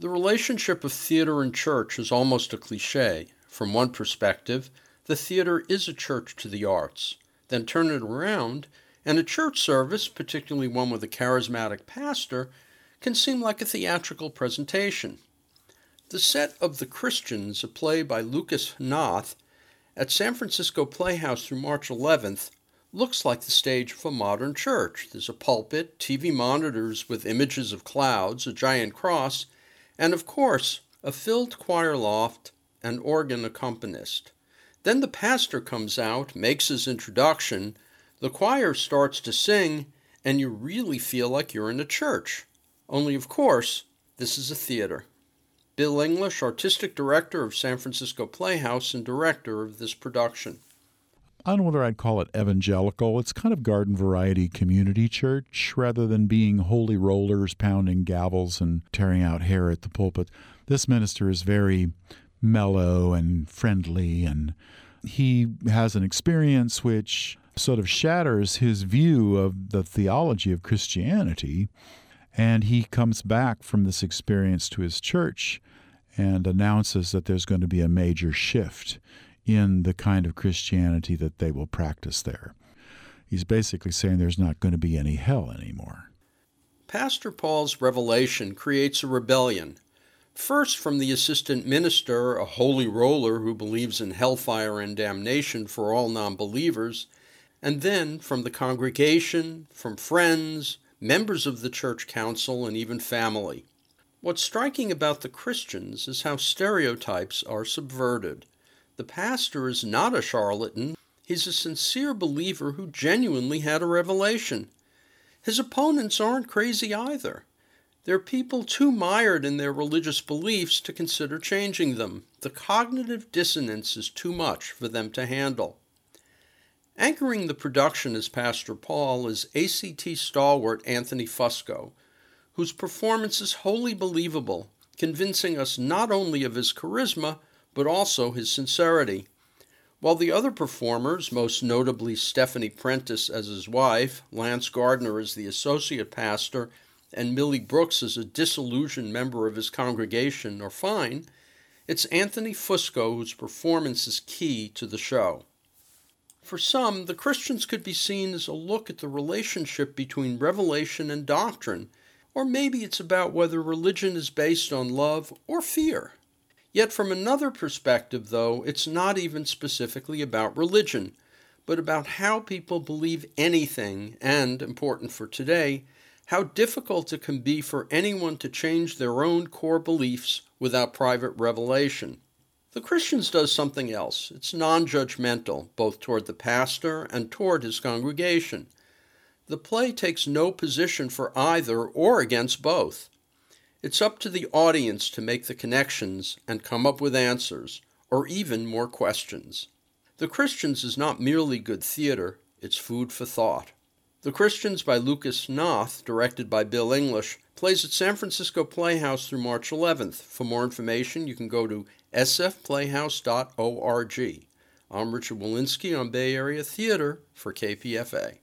The relationship of theater and church is almost a cliche. From one perspective, the theater is a church to the arts. Then turn it around, and a church service, particularly one with a charismatic pastor, can seem like a theatrical presentation. The set of The Christians, a play by Lucas Hnath, at San Francisco Playhouse through March 11th, looks like the stage of a modern church. There's a pulpit, TV monitors with images of clouds, a giant cross, and of course, a filled choir loft and organ accompanist. Then the pastor comes out, makes his introduction, the choir starts to sing, and you really feel like you're in a church. Only, of course, this is a theater. Bill English, artistic director of San Francisco Playhouse and director of this production. I don't know whether I'd call it evangelical. It's kind of garden variety community church rather than being holy rollers pounding gavels and tearing out hair at the pulpit. This minister is very mellow and friendly, and he has an experience which sort of shatters his view of the theology of Christianity. And he comes back from this experience to his church and announces that there's going to be a major shift in the kind of Christianity that they will practice there. He's basically saying there's not going to be any hell anymore. Pastor Paul's revelation creates a rebellion. First, from the assistant minister, a holy roller who believes in hellfire and damnation for all non believers, and then from the congregation, from friends, members of the church council, and even family. What's striking about the Christians is how stereotypes are subverted. The pastor is not a charlatan, he's a sincere believer who genuinely had a revelation. His opponents aren't crazy either. They're people too mired in their religious beliefs to consider changing them. The cognitive dissonance is too much for them to handle. Anchoring the production as Pastor Paul is ACT stalwart Anthony Fusco, whose performance is wholly believable, convincing us not only of his charisma, but also his sincerity. While the other performers, most notably Stephanie Prentice as his wife, Lance Gardner as the associate pastor, and Millie Brooks as a disillusioned member of his congregation, are fine, it's Anthony Fusco whose performance is key to the show. For some, the Christians could be seen as a look at the relationship between revelation and doctrine, or maybe it's about whether religion is based on love or fear. Yet, from another perspective, though, it's not even specifically about religion, but about how people believe anything, and, important for today, how difficult it can be for anyone to change their own core beliefs without private revelation. The Christians does something else. It's non judgmental, both toward the pastor and toward his congregation. The play takes no position for either or against both. It's up to the audience to make the connections and come up with answers, or even more questions. The Christians is not merely good theater, it's food for thought. The Christians by Lucas Hnath, directed by Bill English, plays at San Francisco Playhouse through March 11th. For more information, you can go to sfplayhouse.org. I'm Richard Wolinsky on Bay Area Theater for KPFA.